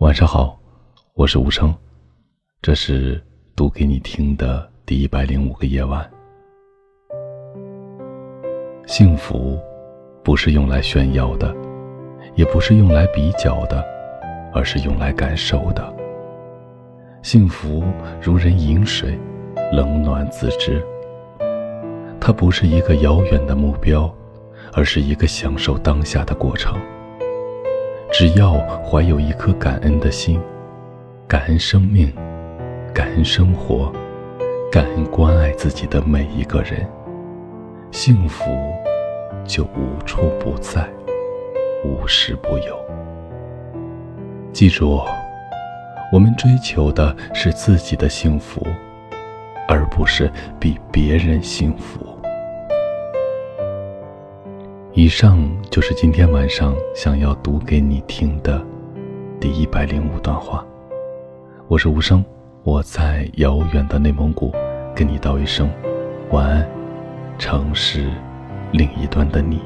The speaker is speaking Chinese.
晚上好，我是吴声，这是读给你听的第一百零五个夜晚。幸福不是用来炫耀的，也不是用来比较的，而是用来感受的。幸福如人饮水，冷暖自知。它不是一个遥远的目标，而是一个享受当下的过程。只要怀有一颗感恩的心，感恩生命，感恩生活，感恩关爱自己的每一个人，幸福就无处不在，无时不有。记住，我们追求的是自己的幸福，而不是比别人幸福。以上就是今天晚上想要读给你听的第一百零五段话。我是无声，我在遥远的内蒙古跟你道一声晚安，城市另一端的你。